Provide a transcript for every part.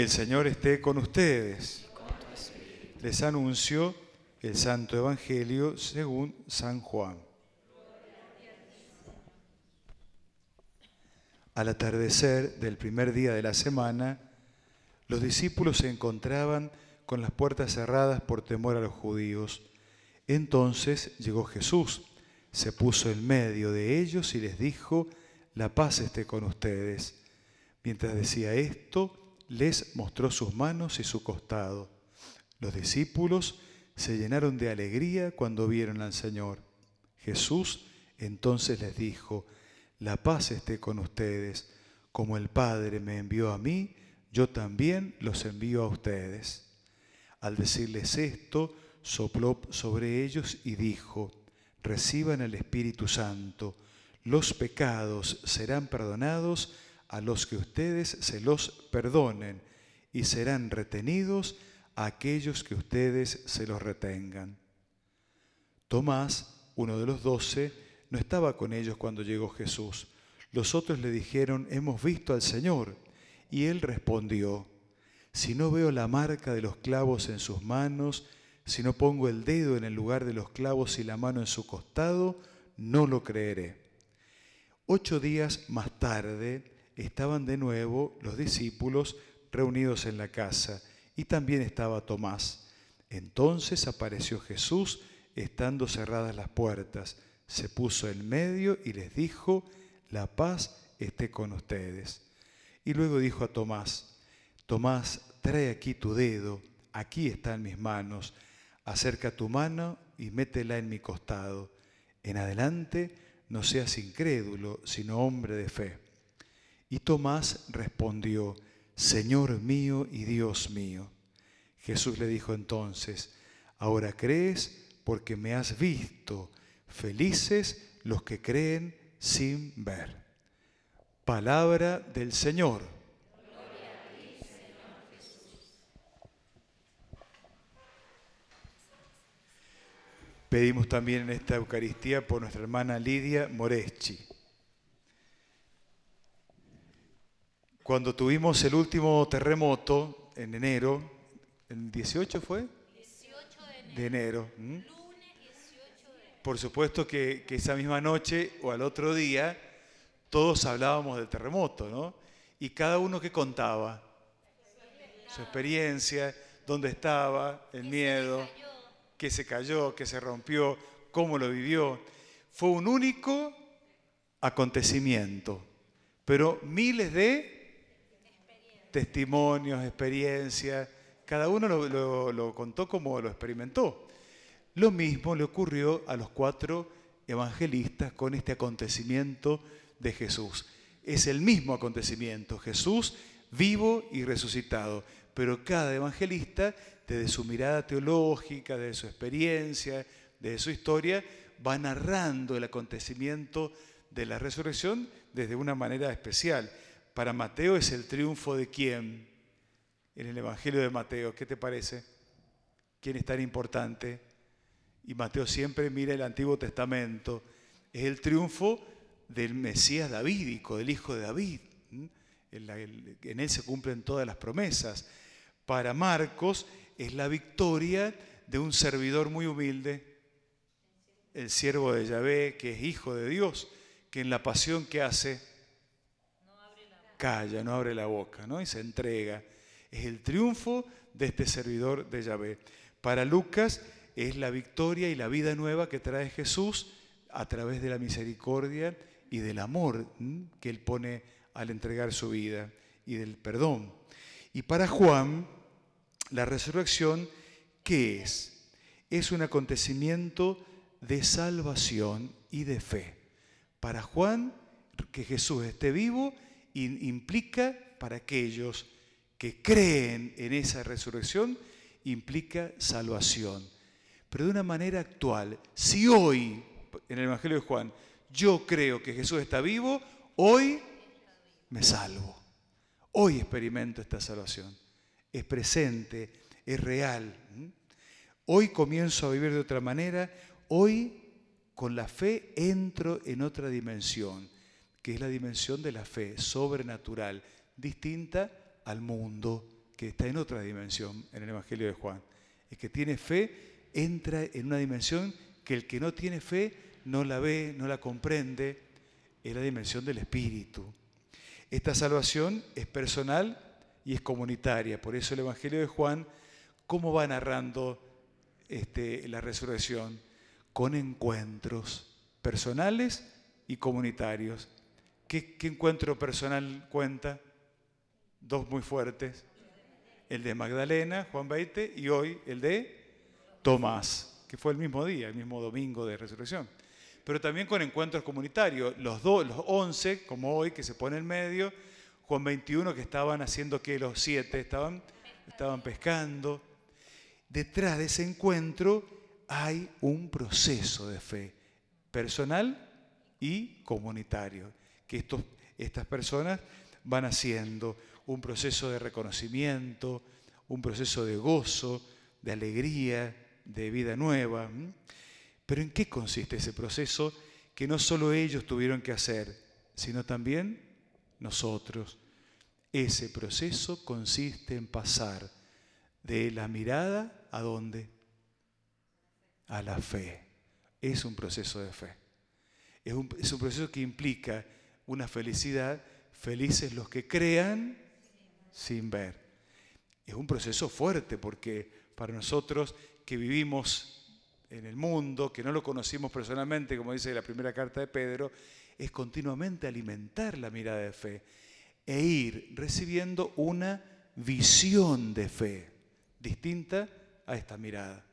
El Señor esté con ustedes. Les anuncio el Santo Evangelio según San Juan. Al atardecer del primer día de la semana, los discípulos se encontraban con las puertas cerradas por temor a los judíos. Entonces llegó Jesús, se puso en medio de ellos y les dijo, la paz esté con ustedes. Mientras decía esto, les mostró sus manos y su costado. Los discípulos se llenaron de alegría cuando vieron al Señor. Jesús entonces les dijo, la paz esté con ustedes. Como el Padre me envió a mí, yo también los envío a ustedes. Al decirles esto, sopló sobre ellos y dijo, reciban el Espíritu Santo, los pecados serán perdonados a los que ustedes se los perdonen y serán retenidos a aquellos que ustedes se los retengan. Tomás, uno de los doce, no estaba con ellos cuando llegó Jesús. Los otros le dijeron, hemos visto al Señor. Y él respondió, si no veo la marca de los clavos en sus manos, si no pongo el dedo en el lugar de los clavos y la mano en su costado, no lo creeré. Ocho días más tarde, estaban de nuevo los discípulos reunidos en la casa y también estaba Tomás. Entonces apareció Jesús estando cerradas las puertas, se puso en medio y les dijo, la paz esté con ustedes. Y luego dijo a Tomás, Tomás, trae aquí tu dedo, aquí están mis manos, acerca tu mano y métela en mi costado. En adelante no seas incrédulo, sino hombre de fe. Y Tomás respondió, Señor mío y Dios mío. Jesús le dijo entonces, ahora crees porque me has visto. Felices los que creen sin ver. Palabra del Señor. Pedimos también en esta Eucaristía por nuestra hermana Lidia Moreschi. Cuando tuvimos el último terremoto en enero, ¿el 18 fue? 18 De enero. Lunes 18 de Por supuesto que, que esa misma noche o al otro día todos hablábamos del terremoto, ¿no? Y cada uno que contaba su experiencia, dónde estaba, el miedo, que se cayó, que se rompió, cómo lo vivió. Fue un único acontecimiento, pero miles de testimonios, experiencias, cada uno lo, lo- contó como lo experimentó. Lo mismo le ocurrió a los cuatro evangelistas con este acontecimiento de Jesús. Es el mismo acontecimiento, Jesús vivo y resucitado, pero cada evangelista, desde su mirada teológica, desde su experiencia, desde su historia, va narrando el acontecimiento de la resurrección desde una manera especial. Para Mateo es el triunfo de quién en el Evangelio de Mateo. ¿Qué te parece? ¿Quién es tan importante? Y Mateo siempre mira el Antiguo Testamento. Es el triunfo del Mesías davídico, del Hijo de David. en él se cumplen todas las promesas. Para Marcos es la victoria de un servidor muy humilde, el siervo de Yahvé, que es hijo de Dios, que en la pasión que hace, calla, no abre la boca, ¿no? Y se entrega. Es el triunfo de este servidor de Yahvé. Para Lucas es la victoria y la vida nueva que trae Jesús a través de la misericordia y del amor que él pone al entregar su vida y del perdón. Y para Juan, la resurrección, ¿qué es? Es un acontecimiento de salvación y de fe. Para Juan, que Jesús esté vivo implica para aquellos que creen en esa resurrección, implica salvación. Pero de una manera actual, si hoy, en el Evangelio de Juan, yo creo que Jesús está vivo, hoy me salvo. Hoy experimento esta salvación. Es presente, es real. Hoy comienzo a vivir de otra manera. Hoy con la fe entro en otra dimensión, que es la dimensión de la fe sobrenatural, distinta al mundo que está en otra dimensión en el Evangelio de Juan. El que tiene fe entra en una dimensión que el que no tiene fe no la ve, no la comprende, es la dimensión del Espíritu. Esta salvación es personal y es comunitaria. Por eso el Evangelio de Juan, ¿cómo va narrando este, la resurrección? Con encuentros personales y comunitarios. ¿Qué, ¿Qué encuentro personal cuenta? Dos muy fuertes. El de Magdalena, Juan 20, y hoy el de Tomás, que fue el mismo día, el mismo domingo de resurrección pero también con encuentros comunitarios. Los, dos, los 11, como hoy, que se pone en medio, Juan 21, que estaban haciendo que los siete estaban, estaban pescando. Detrás de ese encuentro hay un proceso de fe personal y comunitario, que estos, estas personas van haciendo un proceso de reconocimiento, un proceso de gozo, de alegría, de vida nueva. Pero ¿en qué consiste ese proceso que no solo ellos tuvieron que hacer, sino también nosotros? Ese proceso consiste en pasar de la mirada a dónde? A la fe. Es un proceso de fe. Es un, es un proceso que implica una felicidad, felices los que crean sin ver. Es un proceso fuerte porque para nosotros que vivimos en el mundo, que no lo conocimos personalmente, como dice la primera carta de Pedro, es continuamente alimentar la mirada de fe e ir recibiendo una visión de fe distinta a esta mirada.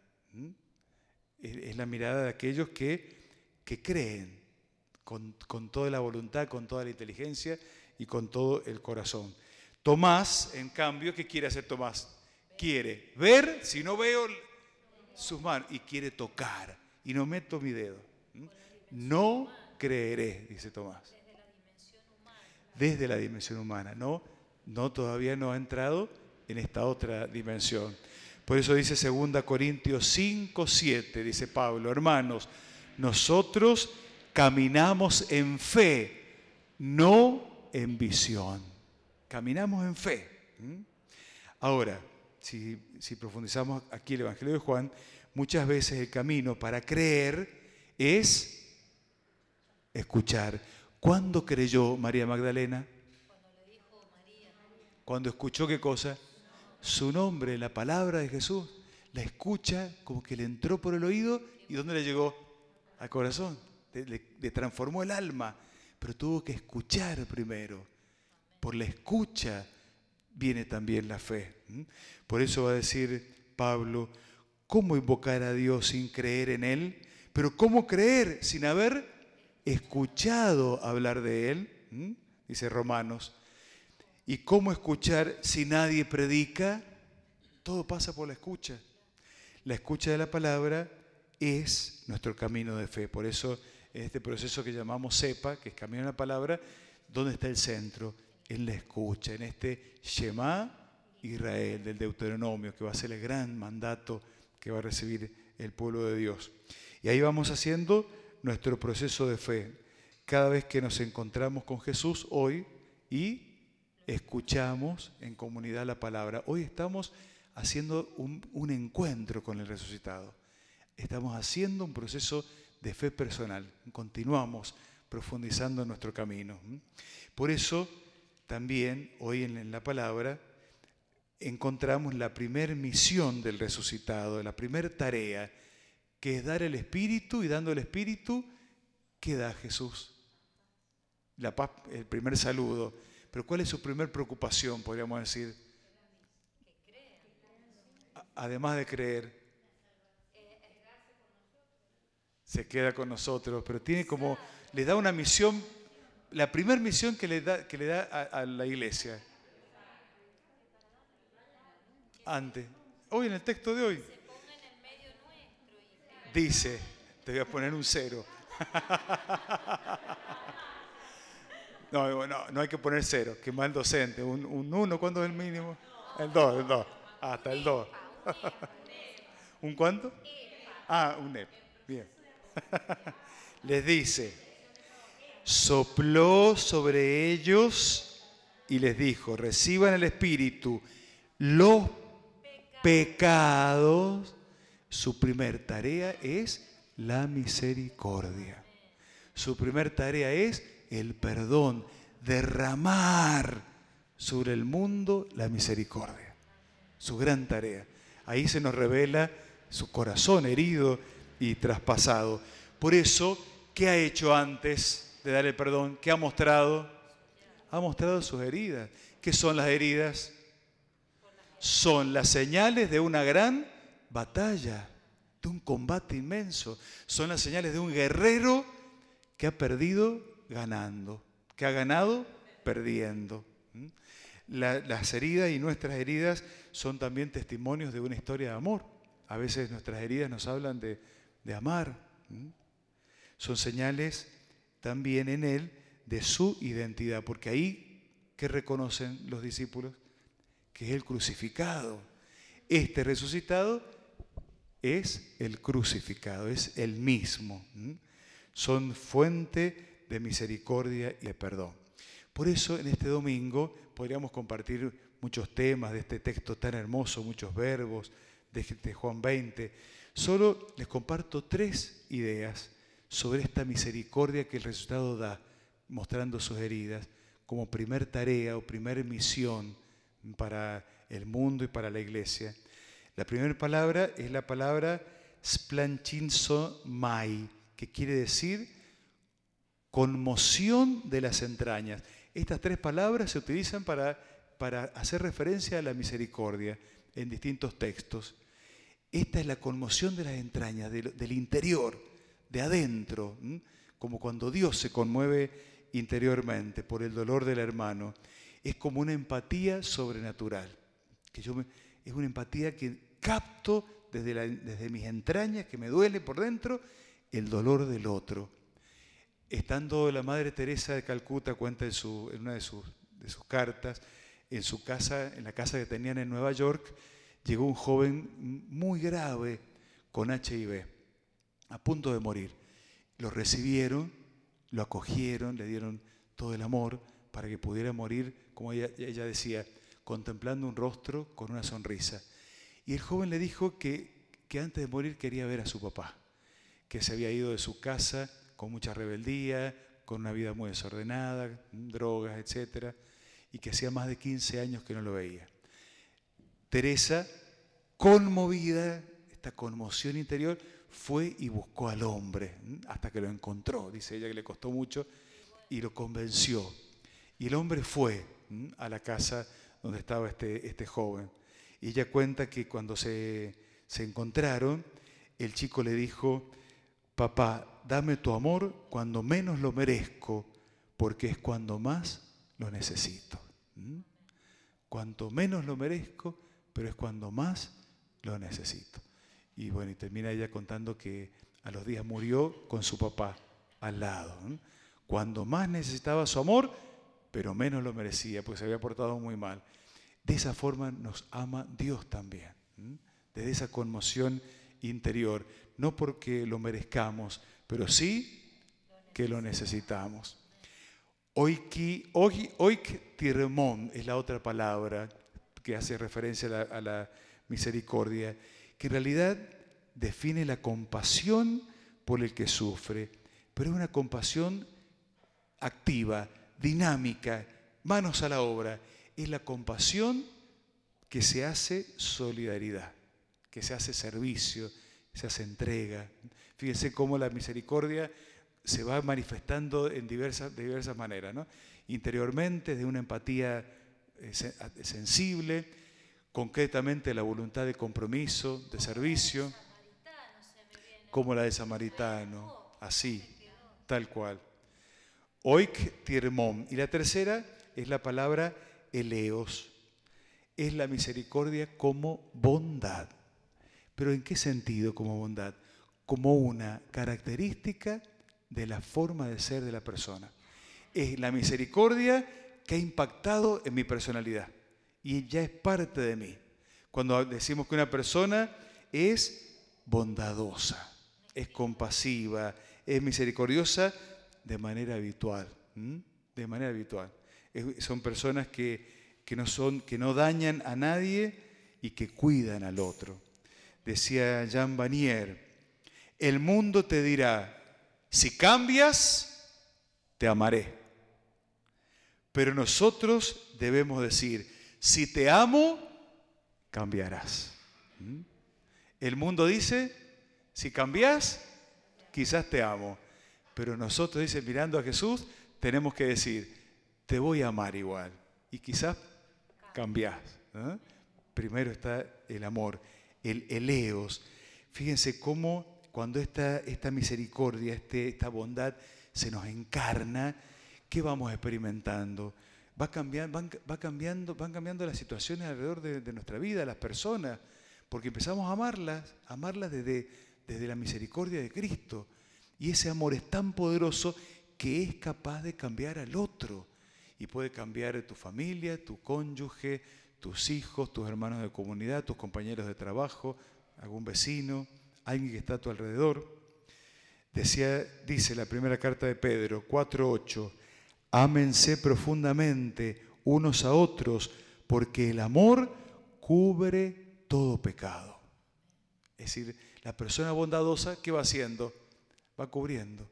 Es la mirada de aquellos que, que creen con, con toda la voluntad, con toda la inteligencia y con todo el corazón. Tomás, en cambio, ¿qué quiere hacer Tomás? Quiere ver, si no veo, sus manos y quiere tocar y no meto mi dedo. No creeré, dice Tomás. Desde la dimensión humana, no, no todavía no ha entrado en esta otra dimensión. Por eso dice 2 Corintios 5, 7, dice Pablo, hermanos, nosotros caminamos en fe, no en visión. Caminamos en fe. Ahora, si, profundizamos aquí el Evangelio de Juan, muchas veces el camino para creer es escuchar. ¿Cuándo creyó María Magdalena? Cuando. Cuando escuchó qué cosa? Su nombre, la palabra de Jesús. La escucha como que le entró por el oído y ¿dónde le llegó? Al corazón. Le transformó el alma. Pero tuvo que escuchar primero. Por la escucha viene también la fe. Por eso va a decir Pablo, ¿cómo invocar a Dios sin creer en Él? Pero ¿cómo creer sin haber escuchado hablar de Él? Dice Romanos. ¿Y cómo escuchar si nadie predica? Todo pasa por la escucha. La escucha de la palabra es nuestro camino de fe. Por eso, en este proceso que llamamos CEPA, que es camino de la palabra, ¿dónde está el centro? En la escucha, en este Shema Israel, del Deuteronomio, que va a ser el gran mandato que va a recibir el pueblo de Dios. Y ahí vamos haciendo nuestro proceso de fe. Cada vez que nos encontramos con Jesús hoy y escuchamos en comunidad la palabra. Hoy estamos haciendo un, un encuentro con el resucitado. Estamos haciendo un proceso de fe personal. Continuamos profundizando en nuestro camino. Por eso también hoy en la palabra encontramos la primer misión del resucitado, la primera tarea, que es dar el Espíritu y dando el Espíritu, ¿qué da Jesús? La paz, el primer saludo. Pero ¿cuál es su primer preocupación, podríamos decir? Además de creer, se queda con nosotros, pero tiene como, le da una misión, la primera misión que le da, que le da a la iglesia antes. Hoy en el texto de hoy. Dice, te voy a poner un cero. No, no, no hay que poner cero, que mal docente. Un, un uno, ¿cuánto es el mínimo? El dos, el dos. Hasta el dos. ¿Un cuánto? Ah, un EP. Bien. Les dice, sopló sobre ellos y les dijo, reciban el Espíritu los pecados, su primer tarea es la misericordia. Su primer tarea es el perdón, derramar sobre el mundo la misericordia. Su gran tarea. Ahí se nos revela su corazón herido y traspasado. Por eso, ¿qué ha hecho antes de dar el perdón? ¿Qué ha mostrado? Ha mostrado sus heridas. ¿Qué son las heridas? Son las señales de una gran batalla, de un combate inmenso. Son las señales de un guerrero que ha perdido ganando, que ha ganado perdiendo. ¿Mm? las heridas y nuestras heridas son también testimonios de una historia de amor. A veces nuestras heridas nos hablan de, amar. ¿Mm? Son señales también en Él de su identidad, porque ahí, ¿qué reconocen los discípulos? Que es el crucificado. Este resucitado es el crucificado, es el mismo. Son fuente de misericordia y de perdón. Por eso en este domingo podríamos compartir muchos temas de este texto tan hermoso, muchos verbos de, Juan 20. Solo les comparto tres ideas sobre esta misericordia que el resultado da, mostrando sus heridas, como primer tarea o primer misión para el mundo y para la iglesia. La primera palabra es la palabra splanchinso mai, que quiere decir conmoción de las entrañas. Estas tres palabras se utilizan para, para hacer referencia a la misericordia en distintos textos. Esta es la conmoción de las entrañas, del, interior, de adentro, como cuando Dios se conmueve interiormente por el dolor del hermano. Es como una empatía sobrenatural. Que yo es una empatía que capto desde, desde mis entrañas, que me duele por dentro, el dolor del otro. Estando la Madre Teresa de Calcuta, cuenta en, su, en una de sus, de sus cartas, en su casa, en la casa que tenían en Nueva York, llegó un joven muy grave con HIV, a punto de morir. Lo recibieron, lo acogieron, le dieron todo el amor para que pudiera morir, como ella, decía, contemplando un rostro con una sonrisa. Y el joven le dijo que, que antes de morir quería ver a su papá, que se había ido de su casa con mucha rebeldía, con una vida muy desordenada, drogas, etc. Y que hacía más de 15 años que no lo veía. Teresa, conmovida, esta conmoción interior, fue y buscó al hombre hasta que lo encontró. Dice ella que le costó mucho y lo convenció. Y el hombre fue a la casa donde estaba este, este joven. Y ella cuenta que cuando se, se encontraron, el chico le dijo, papá, dame tu amor cuando menos lo merezco, porque es cuando más lo necesito. ¿Mm? Cuanto menos lo merezco, pero es cuando más lo necesito. Y bueno, y termina ella contando que a los días murió con su papá al lado. Cuando más necesitaba su amor, pero menos lo merecía, pues se había portado muy mal. De esa forma nos ama Dios también, desde esa conmoción interior, no porque lo merezcamos, pero sí que lo necesitamos. Oiki, oik tirmón es la otra palabra que hace referencia a la, misericordia, que en realidad define la compasión por el que sufre, pero es una compasión activa, dinámica, manos a la obra. Es la compasión que se hace solidaridad, que se hace servicio, se hace entrega. Fíjense cómo la misericordia se va manifestando en diversas, de diversas maneras. ¿no? Interiormente, de una empatía sensible, concretamente la voluntad de compromiso, de servicio, como la de Samaritano, así, tal cual. Oik tirmón. Y la tercera es la palabra eleos. Es la misericordia como bondad. ¿Pero en qué sentido como bondad? como una característica de la forma de ser de la persona. Es la misericordia que ha impactado en mi personalidad y ya es parte de mí. Cuando decimos que una persona es bondadosa, es compasiva, es misericordiosa de manera habitual, de manera habitual. son personas que que no, son, que no dañan a nadie y que cuidan al otro. Decía Jean Vanier, el mundo te dirá, si cambias, te amaré. Pero nosotros debemos decir, si te amo, cambiarás. ¿Mm? El mundo dice, si cambias, quizás te amo. Pero nosotros, mirando a Jesús, tenemos que decir, te voy a amar igual. Y quizás cambias. ¿eh? Primero está el amor, el eleos. Fíjense cómo cuando esta, esta misericordia, este, esta bondad se nos encarna, ¿qué vamos experimentando? Va cambiando, van, va cambiando, las situaciones alrededor de, nuestra vida, las personas, porque empezamos a amarlas, a amarlas desde, desde la misericordia de Cristo. Y ese amor es tan poderoso que es capaz de cambiar al otro. Y puede cambiar tu familia, tu cónyuge, tus hijos, tus hermanos de comunidad, tus compañeros de trabajo, algún vecino alguien que está a tu alrededor. Dice la primera carta de Pedro 4.8, ámense profundamente unos a otros, porque el amor cubre todo pecado. Es decir, la persona bondadosa, ¿qué va haciendo? Va cubriendo,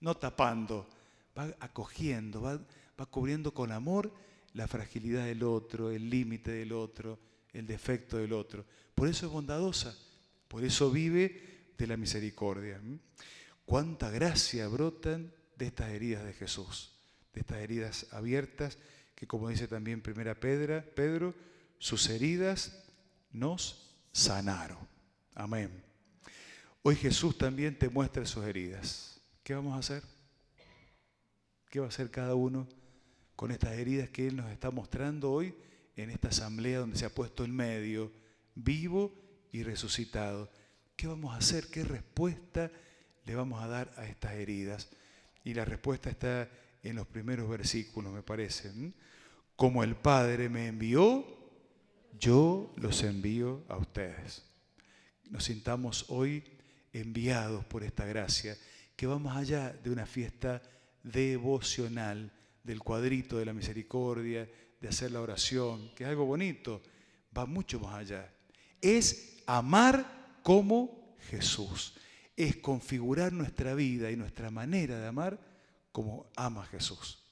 no tapando, va acogiendo, va, va cubriendo con amor la fragilidad del otro, el límite del otro, el defecto del otro. Por eso es bondadosa. Por eso vive de la misericordia. Cuánta gracia brotan de estas heridas de Jesús, de estas heridas abiertas, que como dice también Primera Pedra, Pedro, sus heridas nos sanaron. Amén. Hoy Jesús también te muestra sus heridas. ¿Qué vamos a hacer? ¿Qué va a hacer cada uno con estas heridas que Él nos está mostrando hoy en esta asamblea donde se ha puesto en medio, vivo y resucitado. ¿Qué vamos a hacer? ¿Qué respuesta le vamos a dar a estas heridas? Y la respuesta está en los primeros versículos, me parece. Como el Padre me envió, yo los envío a ustedes. Nos sintamos hoy enviados por esta gracia, que va más allá de una fiesta devocional, del cuadrito de la misericordia, de hacer la oración, que es algo bonito, va mucho más allá. Es amar como Jesús. Es configurar nuestra vida y nuestra manera de amar como ama Jesús.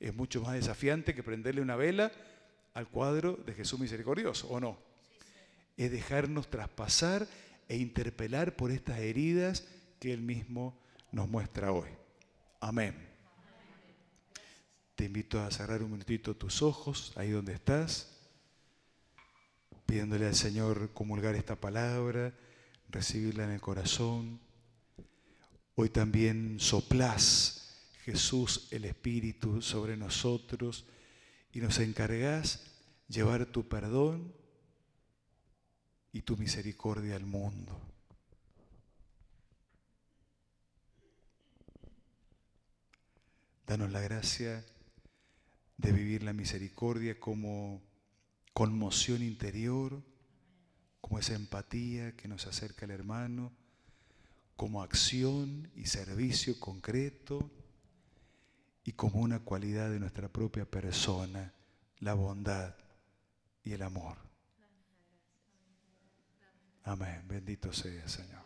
Es mucho más desafiante que prenderle una vela al cuadro de Jesús misericordioso, ¿o no? Es dejarnos traspasar e interpelar por estas heridas que Él mismo nos muestra hoy. Amén. Te invito a cerrar un minutito tus ojos, ahí donde estás pidiéndole al Señor comulgar esta palabra, recibirla en el corazón. Hoy también soplás, Jesús, el Espíritu sobre nosotros y nos encargás llevar tu perdón y tu misericordia al mundo. Danos la gracia de vivir la misericordia como conmoción interior, como esa empatía que nos acerca al hermano, como acción y servicio concreto y como una cualidad de nuestra propia persona, la bondad y el amor. Amén. Bendito sea, Señor.